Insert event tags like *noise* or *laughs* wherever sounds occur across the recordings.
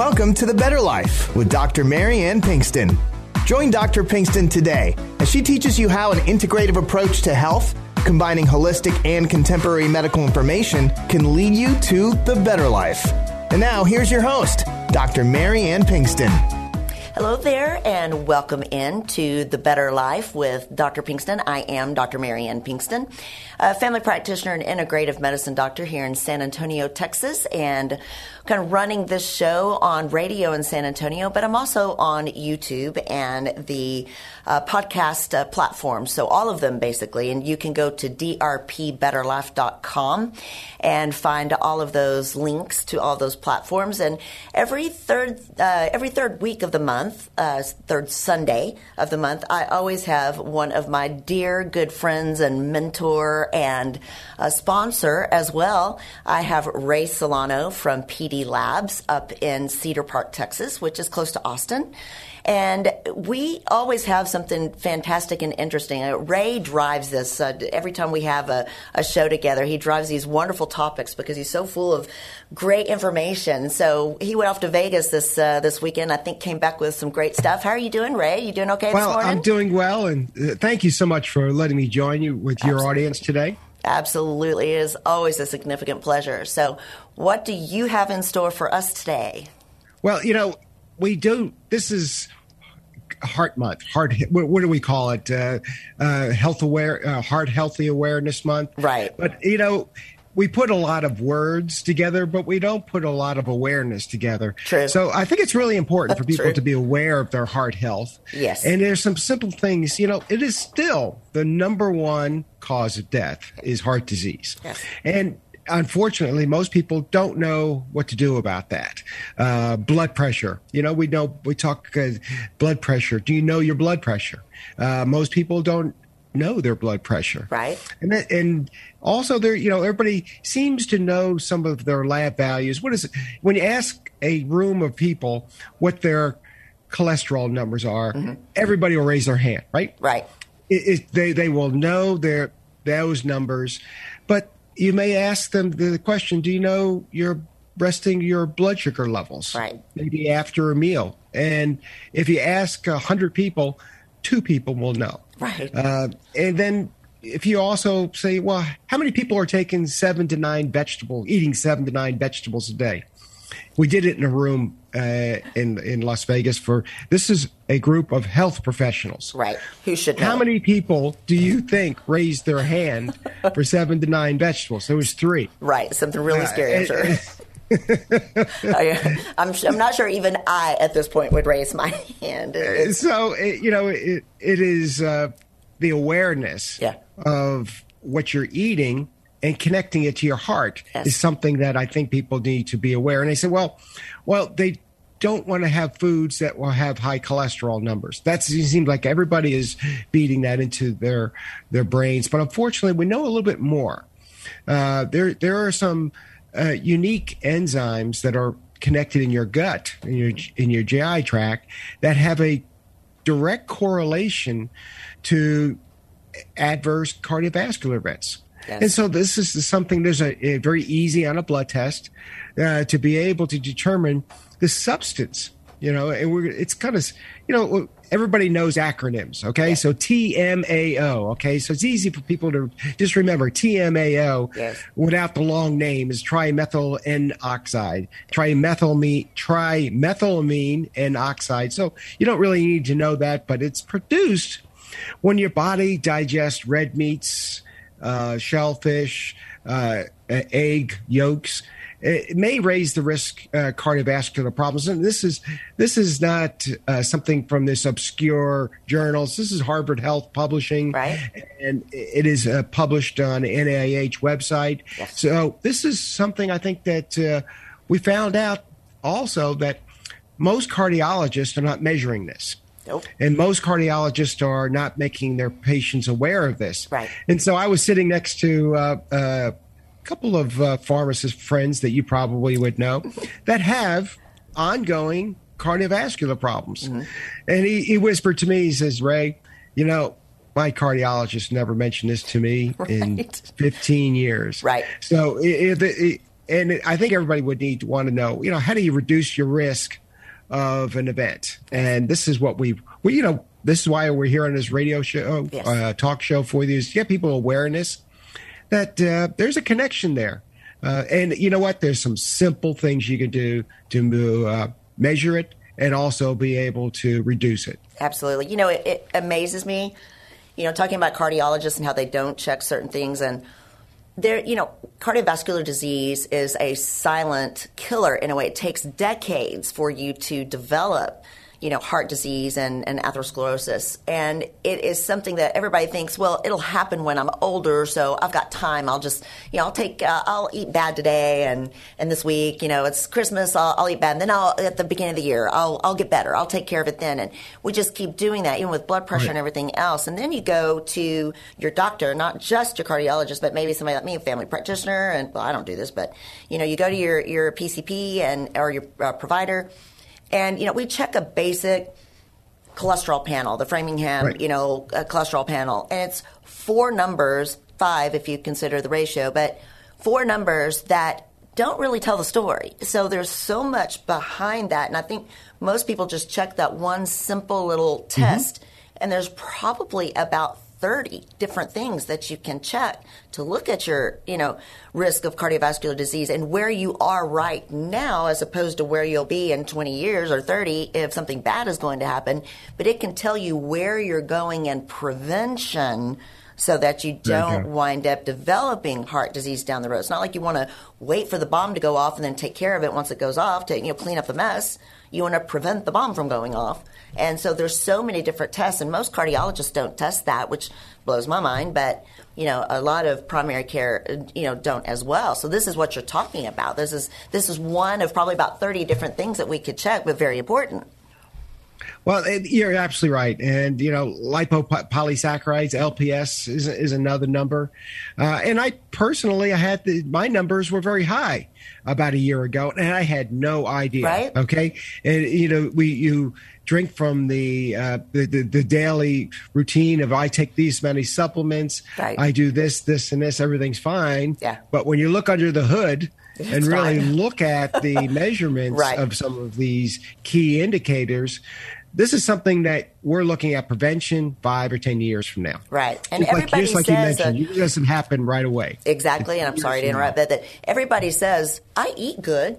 Welcome to The Better Life with Dr. Marianne Pinkston. Join Dr. Pinkston today as she teaches you how an integrative approach to health, combining holistic and contemporary medical information, can lead you to the better life. And now, here's your host, Dr. Marianne Pinkston. Hello there, and welcome in to The Better Life with Dr. Pinkston. I am Dr. Marianne Pinkston, a family practitioner and integrative medicine doctor here in San Antonio, Texas, and kind of running this show on radio in San Antonio, but I'm also on YouTube and the uh, podcast uh, platforms. So all of them basically. And you can go to drpbetterlife.com and find all of those links to all those platforms. And every third, uh, every third week of the month, uh, third Sunday of the month, I always have one of my dear good friends and mentor and sponsor as well. I have Ray Solano from PD Labs up in Cedar Park, Texas, which is close to Austin. And we always have something fantastic and interesting. Ray drives this uh, every time we have a, a, show together. He drives these wonderful topics because he's so full of great information. So he went off to Vegas this uh, this weekend. I think came back with some great stuff. How are you doing, Ray? You doing okay? Well, I'm doing well, and uh, thank you so much for letting me join you with your Absolutely. audience today. Absolutely. It is always a significant pleasure. So, what do you have in store for us today? Well, you know, we do, this is heart month heart what, what do we call it uh, uh, health aware uh, heart healthy awareness month right but you know we put a lot of words together, but we don't put a lot of awareness together. True. So I think it's really important for people True. to be aware of their heart health. Yes. And there's some simple things, you know, it is still the number one cause of death is heart disease. Yes. And unfortunately, most people don't know what to do about that. Uh, blood pressure. You know, we know, we talk uh, blood pressure. Do you know your blood pressure? Uh, most people don't know their blood pressure. Right. And that, and also there, you know, everybody seems to know some of their lab values. What is it? When you ask a room of people what their cholesterol numbers are, mm-hmm. everybody will raise their hand, right? Right. It, it, they, they will know their, those numbers, but you may ask them the question, do you know your resting your blood sugar levels? Right. Maybe after a meal. And if you ask a hundred people, two people will know. Right. Uh, and then if you also say, well, how many people are taking seven to nine vegetables, eating seven to nine vegetables a day? We did it in a room uh, in in Las Vegas for this is a group of health professionals. Right. Who should know? How many people do you think raised their hand for seven to nine vegetables? There was three. Right. Something really scary, I'm sure. *laughs* *laughs* I, am I'm not sure even I at this point would raise my *laughs* hand. So you know, it, it is uh, the awareness yeah. of what you're eating and connecting it to your heart yes. is something that I think people need to be aware. And they say, well, well, they don't want to have foods that will have high cholesterol numbers. That seems like everybody is beating that into their their brains. But unfortunately, we know a little bit more. Uh, there there are some uh, unique enzymes that are connected in your gut in your in your GI tract that have a direct correlation to adverse cardiovascular events. Yes. And so this is something there's a, a very easy on a blood test uh, to be able to determine the substance. You know, and we're it's kind of you know everybody knows acronyms, okay? So TMAO, okay? So it's easy for people to just remember TMAO yes. without the long name is trimethyl N oxide, trimethylamine, trimethylamine N oxide. So you don't really need to know that, but it's produced when your body digests red meats, uh, shellfish, uh, egg yolks it may raise the risk uh, cardiovascular problems. And this is this is not uh, something from this obscure journals. This is Harvard Health Publishing, right? And it is uh, published on NIH website. Yes. So this is something I think that uh, we found out also that most cardiologists are not measuring this. Nope. And most cardiologists are not making their patients aware of this. Right. And so I was sitting next to uh, uh, couple of uh, pharmacist friends that you probably would know that have ongoing cardiovascular problems. Mm-hmm. And he, he whispered to me, he says, Ray, you know, my cardiologist never mentioned this to me *laughs* right. in 15 years. Right. So it, it, and I think everybody would need to want to know, you know, how do you reduce your risk of an event? And this is what we, we, you know, this is why we're here on this radio show, yes. uh, talk show for you, is to get people awareness that uh, there's a connection there. Uh, and you know what? There's some simple things you can do to uh, measure it and also be able to reduce it. Absolutely. You know, it, it amazes me, you know, talking about cardiologists and how they don't check certain things and there, you know, cardiovascular disease is a silent killer in a way. It takes decades for you to develop you know, heart disease and, and atherosclerosis. And it is something that everybody thinks, well, it'll happen when I'm older, so I've got time. I'll just, you know, I'll take, uh, I'll eat bad today and, and this week, you know, it's Christmas, I'll, I'll eat bad. And then I'll, at the beginning of the year, I'll, I'll get better. I'll take care of it then. And we just keep doing that, even with blood pressure right. and everything else. And then you go to your doctor, not just your cardiologist, but maybe somebody like me, a family practitioner. And, well, I don't do this, but, you know, you go to your, your PCP and, or your uh, provider and, you know, we check a basic cholesterol panel, the Framingham, right. you know, cholesterol panel. And it's four numbers, five if you consider the ratio, but four numbers that don't really tell the story. So there's so much behind that. And I think most people just check that one simple little mm-hmm. test. Mm-hmm. And there's probably about 30 different things that you can check to look at your, you know, risk of cardiovascular disease and where you are right now as opposed to where you'll be in 20 years or 30 if something bad is going to happen. But it can tell you where you're going and prevention so that you don't wind up developing heart disease down the road. It's not like you want to wait for the bomb to go off and then take care of it once it goes off to, you know, clean up the mess. You want to prevent the bomb from going off. And so there's so many different tests, and most cardiologists don't test that, which blows my mind. But you know, a lot of primary care, you know, don't as well. So this is what you're talking about. This is this is one of probably about 30 different things that we could check, but very important. Well, you're absolutely right, and you know, lipopolysaccharides (LPS) is is another number. Uh, and I personally, I had the, my numbers were very high about a year ago, and I had no idea. Right. Okay, and you know, we you drink from the, uh, the, the, the daily routine of I take these many supplements, right. I do this, this, and this, everything's fine. Yeah. But when you look under the hood, it's and really fine. look at the *laughs* measurements right. of some of these key indicators, this is something that we're looking at prevention five or ten years from now. Right, and just everybody like, just like you mentioned, it doesn't happen right away. Exactly, and I'm sorry to interrupt, but that everybody says I eat good.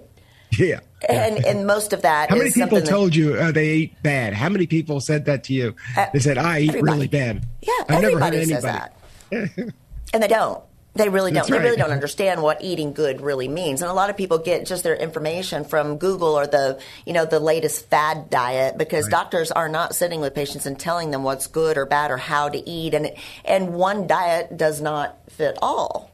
Yeah. And and most of that. How many people told you uh, they eat bad? How many people said that to you? Uh, they said I eat everybody. really bad. Yeah, I've everybody never heard anybody. says that. and they don't. They really don't. Right. They really don't understand what eating good really means. And a lot of people get just their information from Google or the, you know, the latest fad diet because right. doctors are not sitting with patients and telling them what's good or bad or how to eat. And, and one diet does not fit all.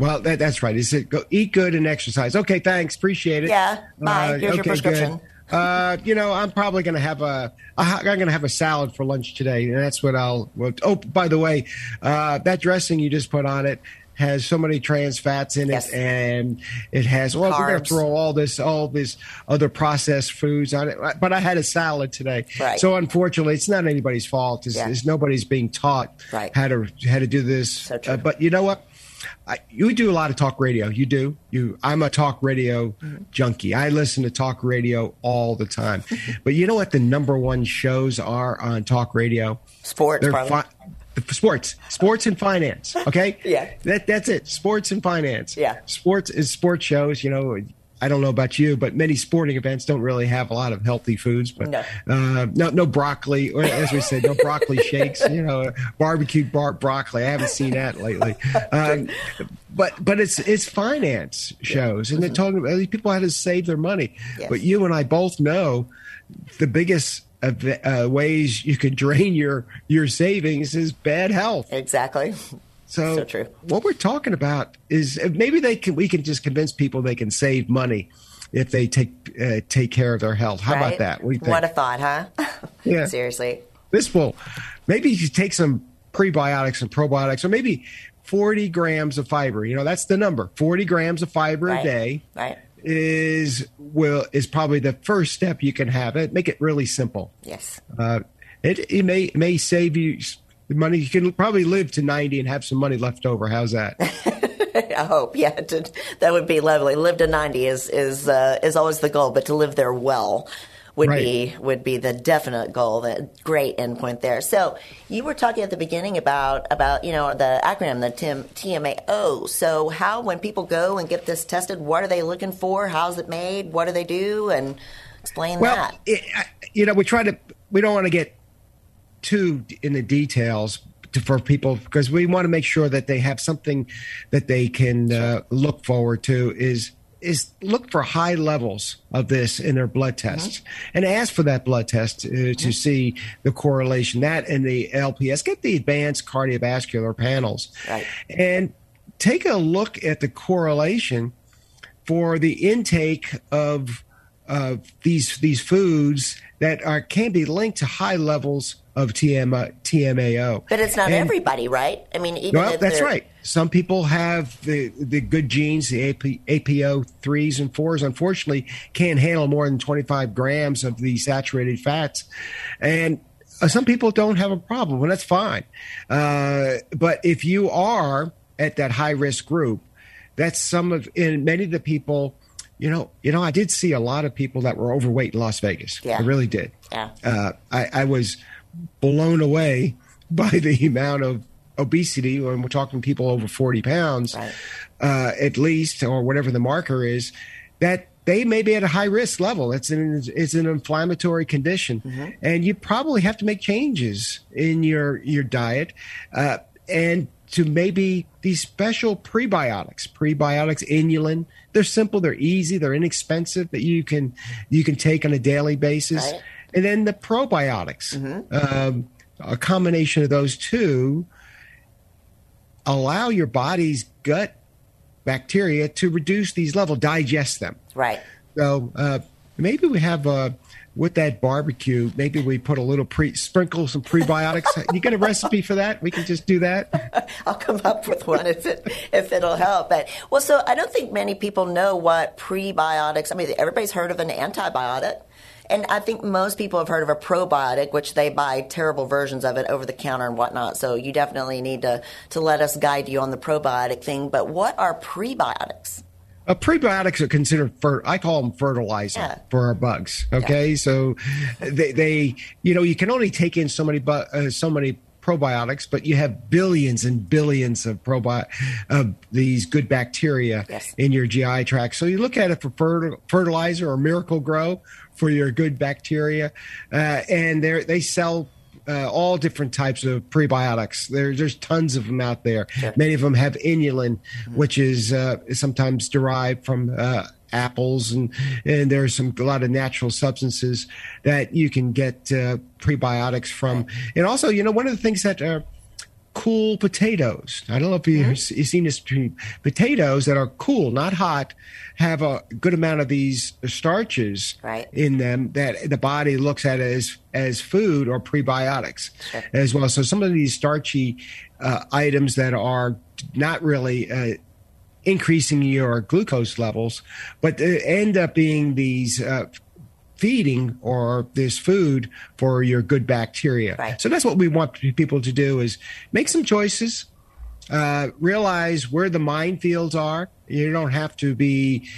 Well, that, that's right. Is it go eat good and exercise? Okay, thanks. Appreciate it. Yeah. Bye. Uh, Here's okay, your prescription. Good. Uh, you know, I'm probably going to have a I'm going to have a salad for lunch today, and that's what I'll. Well, oh, by the way, uh, that dressing you just put on it has so many trans fats in it, yes. and it has. Well, Carbs. we're going to throw all this, all this other processed foods on it. But I had a salad today, right. so unfortunately, it's not anybody's fault. It's, yeah. it's nobody's being taught right. how to how to do this. So uh, but you know what? I, you do a lot of talk radio. You do. You. I'm a talk radio mm-hmm. junkie. I listen to talk radio all the time. *laughs* but you know what? The number one shows are on talk radio. Sports. They're fi- sports, sports and finance. Okay. *laughs* yeah. That that's it. Sports and finance. Yeah. Sports is sports shows. You know, I don't know about you, but many sporting events don't really have a lot of healthy foods. But no, uh, no, no, broccoli, or as we said, no broccoli *laughs* shakes. You know, barbecued bar- broccoli. I haven't seen that lately. Um, but but it's it's finance shows, and they're talking about these people how to save their money. Yes. But you and I both know the biggest uh, ways you can drain your your savings is bad health. Exactly. So, so true. What we're talking about is maybe they can we can just convince people they can save money if they take uh, take care of their health. How right? about that? What, what a thought, huh? *laughs* Yeah. Seriously. This will maybe you take some prebiotics and probiotics, or maybe 40 grams of fiber. You know, that's the number. 40 grams of fiber right. a day. Right. Is will is probably the first step you can have it. Make it really simple. Yes. Uh, it, it may may save you The money you can probably live to 90 and have some money left over. How's that? *laughs* I hope, yeah, to, that would be lovely. Live to ninety is is uh, is always the goal, but to live there well would right. be would be the definite goal. The great endpoint there. So you were talking at the beginning about about you know the acronym the TIM, TMAO. So how when people go and get this tested, what are they looking for? How's it made? What do they do? And explain well, that. It, you know, we try to we don't want to get too in the details to, for people because we want to make sure that they have something that they can uh, look forward to. Is is look for high levels of this in their blood mm-hmm. tests mm-hmm. and ask for that blood test uh, mm-hmm. to see the correlation. That and the LPS, get the advanced cardiovascular panels, right. and take a look at the correlation for the intake of uh, these these foods that are can be linked to high levels of TM, TMAO. But it's not and, everybody, right? I mean, even well, that's right. Some people have the the good genes, the AP, APO threes and fours. Unfortunately, can't handle more than twenty five grams of the saturated fats, and uh, some people don't have a problem. Well, that's fine. Uh, but if you are at that high risk group, that's some of in many of the people you know, you know, I did see a lot of people that were overweight in Las Vegas. Yeah. I really did. Yeah. Uh, I, I was blown away *laughs* by the amount of obesity when we're talking people over 40 pounds, right. uh, at least, or whatever the marker is, that they may be at a high risk level. It's an it's an inflammatory condition, mm-hmm. and you probably have to make changes in your your diet, uh, and to maybe these special prebiotics, prebiotics, inulin. They're simple, they're easy, they're inexpensive that you can you can take on a daily basis. Right and then the probiotics. Mm-hmm. Um, a combination of those two allow your body's gut bacteria to reduce these levels, digest them. Right. So uh, maybe we have uh, with that barbecue, maybe we put a little pre sprinkle some prebiotics. *laughs* you got a recipe for that? We can just do that. *laughs* I'll come up with one if it if it'll help. But well, so I don't think many people know what prebiotics. I mean, everybody's heard of an antibiotic. And I think most people have heard of a probiotic, which they buy terrible versions of it over the counter and whatnot. So you definitely need to, to let us guide you on the probiotic thing. But what are prebiotics? Uh, prebiotics are considered fer- I call them fertilizer yeah. for our bugs. Okay, yeah. so they, they, you know, you can only take in so many, bu- uh, so many probiotics, but you have billions and billions of probi- of these good bacteria yes. in your GI tract. So you look at it for fer- fertilizer or Miracle-Gro for your good bacteria, uh, and they they sell uh, all different types of prebiotics. There, there's tons of them out there. Sure. Many of them have inulin, mm-hmm. which is uh, sometimes derived from uh, apples, and and there's some a lot of natural substances that you can get uh, prebiotics from. And also, you know, one of the things that uh, cool potatoes. I don't know if you've, mm-hmm. seen this. Potatoes that are cool, not hot, have a good amount of these starches right. in them that the body looks at as as food or prebiotics sure. as well. So some of these starchy uh, items that are not really uh, increasing your glucose levels, but end up being these uh, feeding or this food for your good bacteria. Right. So that's what we want people to do is make some choices, uh, realize where the minefields are. You don't have to be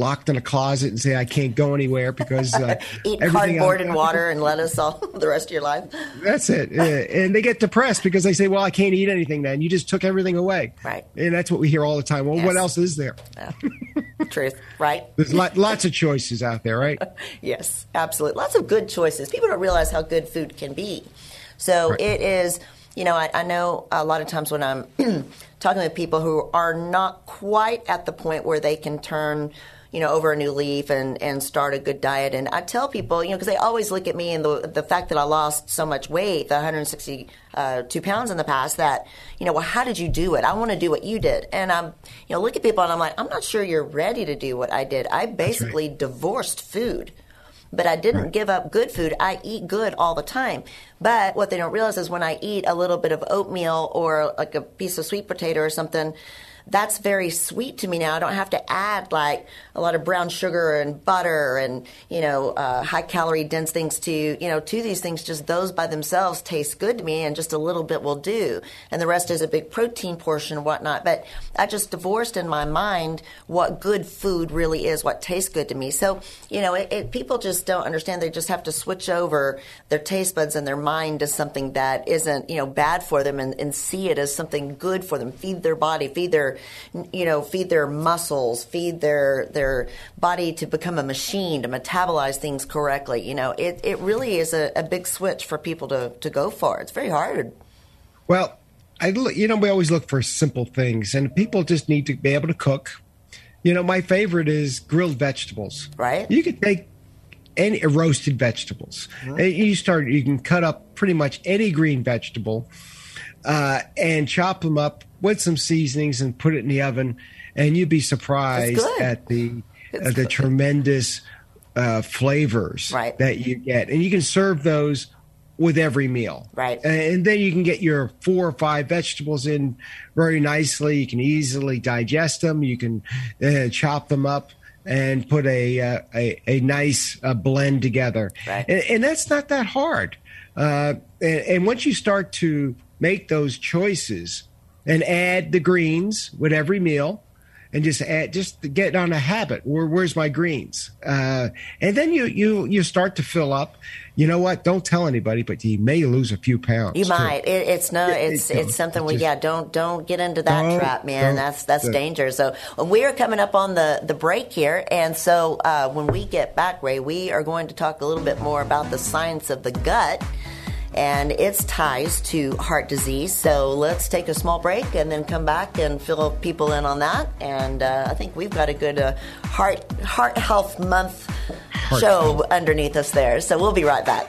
locked in a closet and say I can't go anywhere because uh, *laughs* eat cardboard and water and lettuce all *laughs* the rest of your life. That's it, and they get depressed because they say, "Well, I can't eat anything." Then you just took everything away, right? And that's what we hear all the time. Well, yes. what else is there? Truth, right? *laughs* There's lot, lots of choices out there, right? yes, absolutely, lots of good choices. People don't realize how good food can be. So right. it is. You know, I, I know a lot of times when I'm *clears throat* talking with people who are not quite at the point where they can turn you know, over a new leaf and, and start a good diet. And I tell people, you know, because they always look at me and the, the fact that I lost so much weight, the 162 uh, pounds in the past, that, you know, well, how did you do it? I want to do what you did. And I'm, you know, look at people and I'm like, I'm not sure you're ready to do what I did. I basically right. divorced food but I didn't right. give up good food. I eat good all the time. But what they don't realize is when I eat a little bit of oatmeal or like a piece of sweet potato or something, that's very sweet to me now. I don't have to add like a lot of brown sugar and butter and you know uh, high calorie dense things to you know to these things. Just those by themselves taste good to me, and just a little bit will do, and the rest is a big protein portion and whatnot. But I just divorced in my mind what good food really is, what tastes good to me. So you know, it, it, people just don't understand. They just have to switch over their taste buds and their mind to something that isn't you know bad for them, and, and see it as something good for them. Feed their body, feed their you know, feed their muscles, feed their their body to become a machine to metabolize things correctly. You know, it, it really is a, a big switch for people to, to go for. It's very hard. Well, I you know we always look for simple things, and people just need to be able to cook. You know, my favorite is grilled vegetables. Right. You could take any roasted vegetables. Mm-hmm. You start. You can cut up pretty much any green vegetable uh, and chop them up with some seasonings and put it in the oven, and you'd be surprised at the uh, the tremendous uh, flavors right. that you get, and you can serve those with every meal. Right. And then you can get your four or five vegetables in very nicely. You can easily digest them. You can uh, chop them up and put a uh, a, a, nice uh, blend together. Right. And, and, that's not that hard. Uh, and, and, once you start to make those choices and add the greens with every meal and just add just get on a habit. Where where's my greens? Uh, and then you you you start to fill up. You know what? Don't tell anybody but you may lose a few pounds you might. It, it's no it's it, it's something we yeah don't don't get into that trap man. that's that's dangerous. So we are coming up on the the break here. And so uh, when we get back ray we are going to talk a little bit more about the science of the gut and its ties to heart disease. So let's take a small break and then come back and fill people in on that. And uh, I think we've got a good uh, heart heart health month heart show health. underneath us there. So we'll be right back.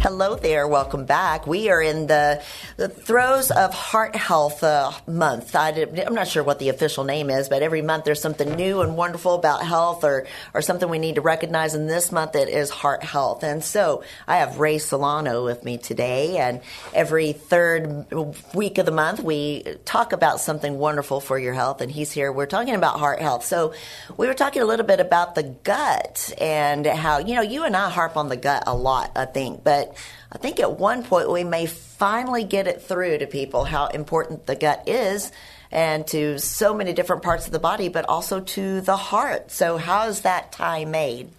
Hello there. Welcome back. We are in the, the throes of Heart Health uh, Month. I am not sure what the official name is, but every month there's something new and wonderful about health or, or something we need to recognize. And this month it is Heart Health. And so I have Ray Solano with me today. And every third week of the month we talk about something wonderful for your health. And he's here. We're talking about heart health. So we were talking a little bit about the gut and how, you know, you and I harp on the gut a lot, I think, but I think at one point we may finally get it through to people how important the gut is and to so many different parts of the body, but also to the heart. So, how is that tie made?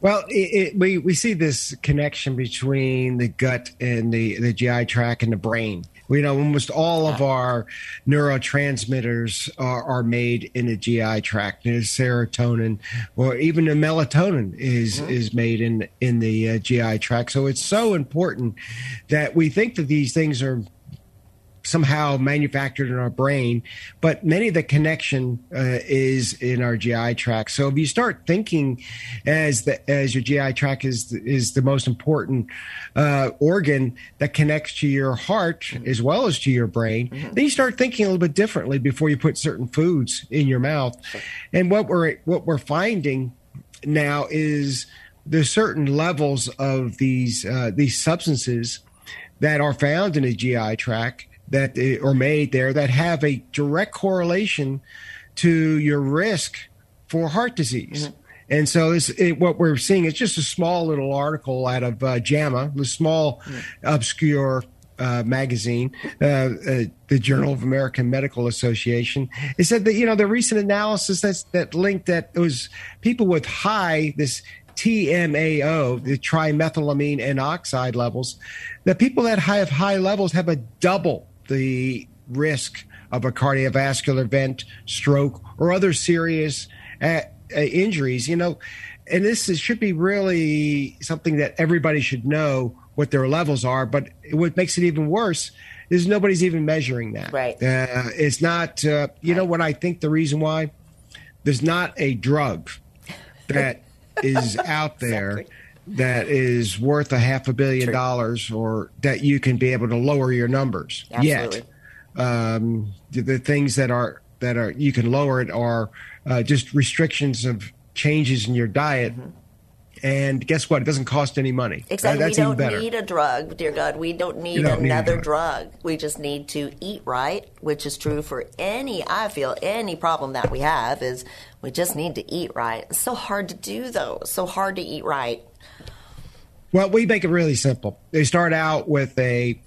Well, it, it, we we see this connection between the gut and the the GI tract and the brain. We know almost all of our neurotransmitters are, are made in the GI tract. There's serotonin, or even the melatonin is mm-hmm. is made in in the uh, GI tract. So it's so important that we think that these things are somehow manufactured in our brain, but many of the connection uh, is in our GI tract. So if you start thinking as the, as your GI tract is is the most important uh, organ that connects to your heart mm-hmm. as well as to your brain, mm-hmm. then you start thinking a little bit differently before you put certain foods in your mouth. And what we're what we're finding now is there's certain levels of these uh, these substances that are found in the GI tract that are made there that have a direct correlation to your risk for heart disease. Mm-hmm. And so this, it, what we're seeing is just a small little article out of uh, JAMA, the small, mm-hmm. obscure uh, magazine, uh, uh, the Journal of American Medical Association. It said that you know the recent analysis that's, that linked that it was people with high this TMAO, the trimethylamine N oxide levels, that people that have high levels have a double the risk of a cardiovascular event, stroke, or other serious uh, uh, injuries. You know, and this is, should be really something that everybody should know what their levels are. But what makes it even worse is nobody's even measuring that. Right. Uh, it's not. Uh, you right. know what I think the reason why there's not a drug that *laughs* is out there. Exactly. That is worth a half a billion True. dollars, or that you can be able to lower your numbers. Absolutely. Yet, um, the, things that are that are you can lower it are uh, just restrictions of changes in your diet. Mm-hmm. And guess what? It doesn't cost any money. Exactly. we don't need a drug, dear God. We don't need don't another need drug. drug. We just need to eat right, which is true for any, I feel, any problem that we have is we just need to eat right. It's so hard to do, though. It's so hard to eat right. Well, we make it really simple. They start out with a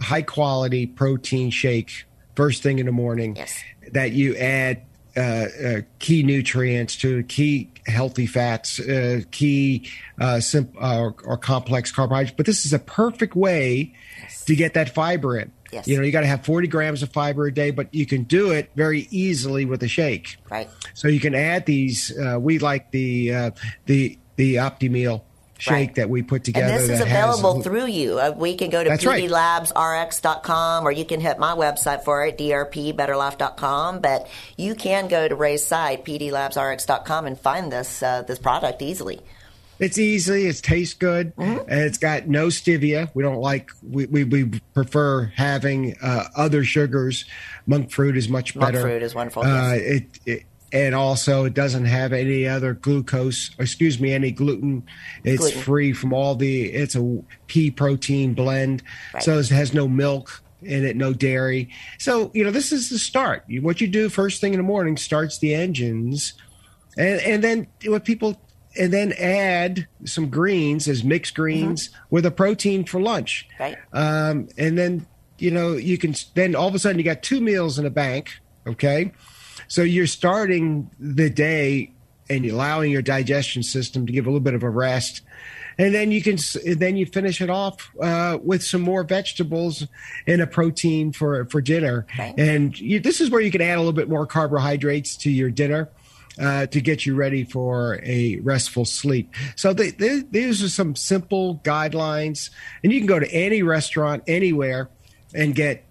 high quality protein shake first thing in the morning yes. that you add uh, uh, key nutrients to key healthy fats, uh, key uh, simp- uh, or complex carbohydrates. But this is a perfect way yes. to get that fiber in. Yes. You know, you got to have 40 grams of fiber a day, but you can do it very easily with a shake. Right. So you can add these. Uh, we like the the the OptiMeal shake right. that we put together. And this is available has, through you. Uh, we can go to pdlabsrx.com or you can hit my website for it, drpbetterlife.com. But you can go to Ray's site, pdlabsrx.com, and find this uh, this product easily. It's easy. It tastes good. Mm-hmm. And it's got no stevia. We don't like. We we, we prefer having uh, other sugars. Monk fruit is much better. Monk fruit is wonderful. Uh, yes. it, it and also it doesn't have any other glucose excuse me any gluten. It's gluten. free from all the it's a pea protein blend. Right. so it has no milk in it no dairy. So you know this is the start. What you do first thing in the morning starts the engines. And and then what people and then add some greens as mixed greens mm-hmm. with a protein for lunch. Right. Um, and then you know you can then all of a sudden you got two meals in a bank okay so you're starting the day and allowing your digestion system to give a little bit of a rest. And then you can, then you finish it off uh, with some more vegetables and a protein for for dinner. And you, this is where you can add a little bit more carbohydrates to your dinner. Uh, to get you ready for a restful sleep. So they, they, these are some simple guidelines, and you can go to any restaurant anywhere and get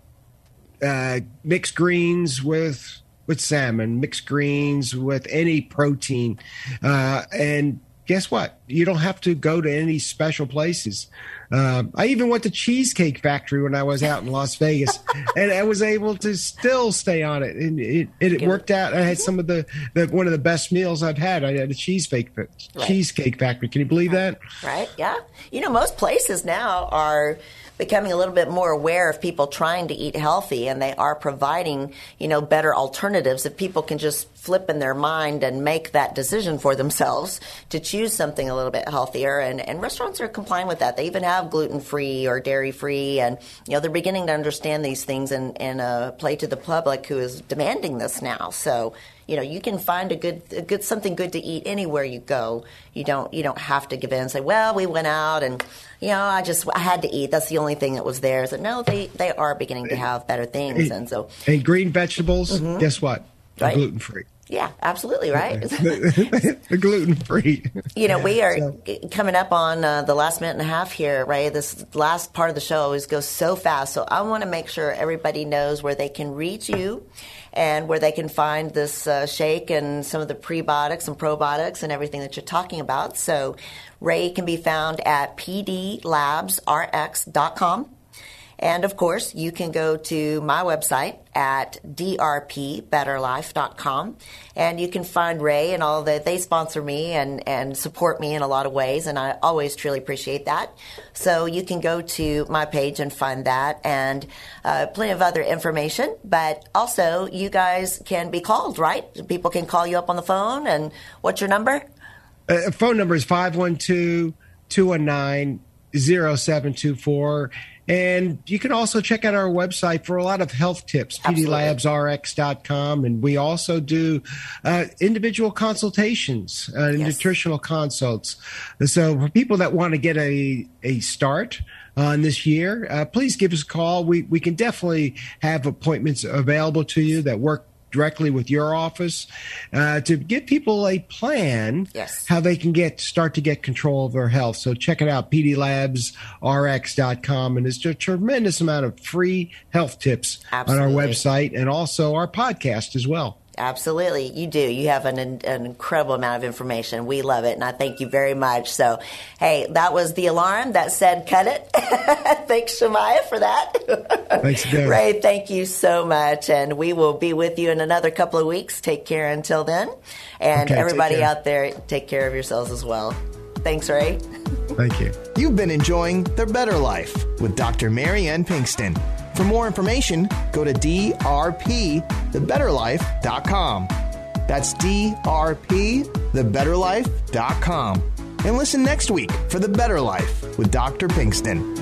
uh, mixed greens with with salmon, mixed greens, with any protein. Uh, and guess what? You don't have to go to any special places. Uh, I even went to Cheesecake Factory when I was out in Las Vegas, *laughs* and I was able to still stay on it, and it, it, it worked out. I had some of the, the, one of the best meals I've had. I had a cheesecake right. Cheesecake Factory. Can you believe that? Right. Yeah. You know, most places now are becoming a little bit more aware of people trying to eat healthy and they are providing, you know, better alternatives if people can just flip in their mind and make that decision for themselves to choose something a little bit healthier. And, and restaurants are complying with that. They even have gluten free or dairy free. And, you know, they're beginning to understand these things and, and uh, play to the public who is demanding this now. So, you know, you can find a good, a good something good to eat anywhere you go. You don't, you don't have to give in and say, well, we went out and, you know, I just, I had to eat. That's the only thing that was there. So no, they, they are beginning to have better things. And so, and green vegetables, mm-hmm. guess what? Right? Gluten free. Yeah, absolutely right. *laughs* gluten free. You know, we are so. coming up on uh, the last minute and a half here, right? This last part of the show always goes so fast. So I want to make sure everybody knows where they can reach you and where they can find this uh, shake and some of the prebiotics and probiotics and everything that you're talking about. So Ray can be found at pdlabsrx.com. And of course, you can go to my website at drpbetterlife.com and you can find Ray and all that. They sponsor me and, and support me in a lot of ways, and I always truly appreciate that. So you can go to my page and find that and uh, plenty of other information. But also, you guys can be called, right? People can call you up on the phone. And what's your number? Uh, phone number is 512 219 0724. And you can also check out our website for a lot of health tips, pdlabsrx.com. And we also do uh, individual consultations, uh, yes. nutritional consults. So for people that want to get a, a start, uh, this year, uh, please give us a call. We we can definitely have appointments available to you that work directly with your office uh, to give people a plan yes. how they can get start to get control of their health. So check it out, pdlabsrx.com. And there's a tremendous amount of free health tips Absolutely. on our website and also our podcast as well. Absolutely, you do. You have an, an incredible amount of information. We love it, and I thank you very much. So, hey, that was the alarm that said "cut it." *laughs* Thanks, Shemaiah, for that. *laughs* Thanks again, Ray. Thank you so much, and we will be with you in another couple of weeks. Take care until then, and okay, everybody out there, take care of yourselves as well. Thanks, Ray. Thank you. You've been enjoying the Better Life with Dr. Marianne Pinkston. For more information, go to drpthebetterlife.com. That's drpthebetterlife.com. And listen next week for The Better Life with Dr. Pinkston.